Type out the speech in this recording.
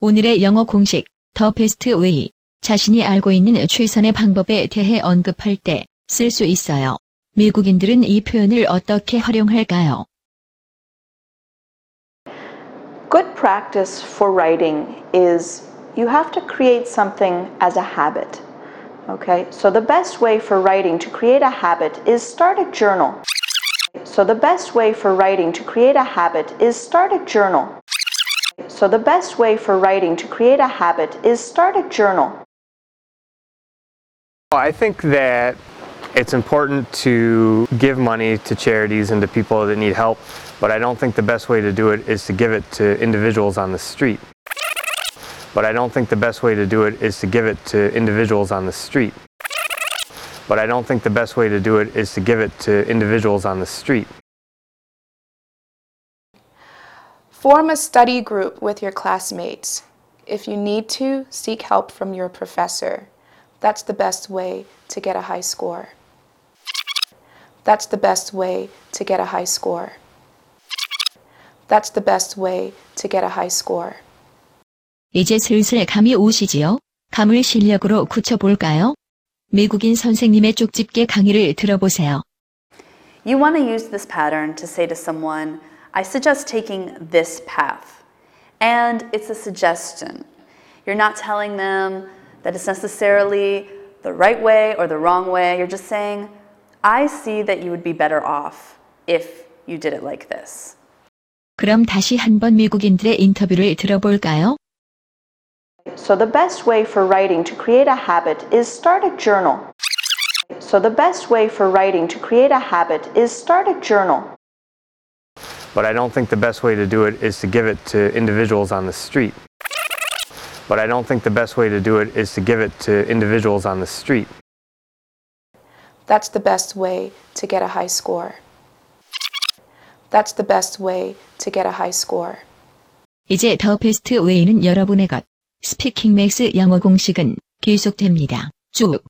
오늘의 영어 공식, 더 베스트 웨이. 자신이 알고 있는 최선의 방법에 대해 언급할 때 쓸 수 있어요. 미국인들은 이 표현을 어떻게 활용할까요? Good practice for writing is you have to create something as a habit. Okay, so the best way for writing to create a habit is start a journal. So the best way for writing to create a habit is start a journal. So the best way for writing to create a habit is start a journal. I think that it's important to give money to charities and to people that need help, but I don't think the best way to do it is to give it to individuals on the street. But I don't think the best way to do it is to give it to individuals on the street. But I don't think the best way to do it is to give it to individuals on the street. Form a study group with your classmates. If you need to, seek help from your professor. That's the best way to get a high score. That's the best way to get a high score. That's the best way to get a high score. 이제 슬슬 감이 오시지요? 감을 실력으로 굳혀볼까요? 미국인 선생님의 쪽집게 강의를 들어보세요. You want to use this pattern to say to someone, I suggest taking this path. And it's a suggestion. You're not telling them that it's necessarily the right way or the wrong way. You're just saying, I see that you would be better off if you did it like this. 그럼 다시 한번 미국인들의 인터뷰를 들어볼까요? So the best way for writing to create a habit is start a journal. So the best way for writing to create a habit is start a journal. But I don't think the best way to do it is to give it to individuals on the street. But I don't think the best way to do it is to give it to individuals on the street. That's the best way to get a high score. That's the best way to get a high score. 이제 더 베스트 웨이는 여러분의 것. 스피킹 맥스 영어 공식은 계속됩니다. 쭉.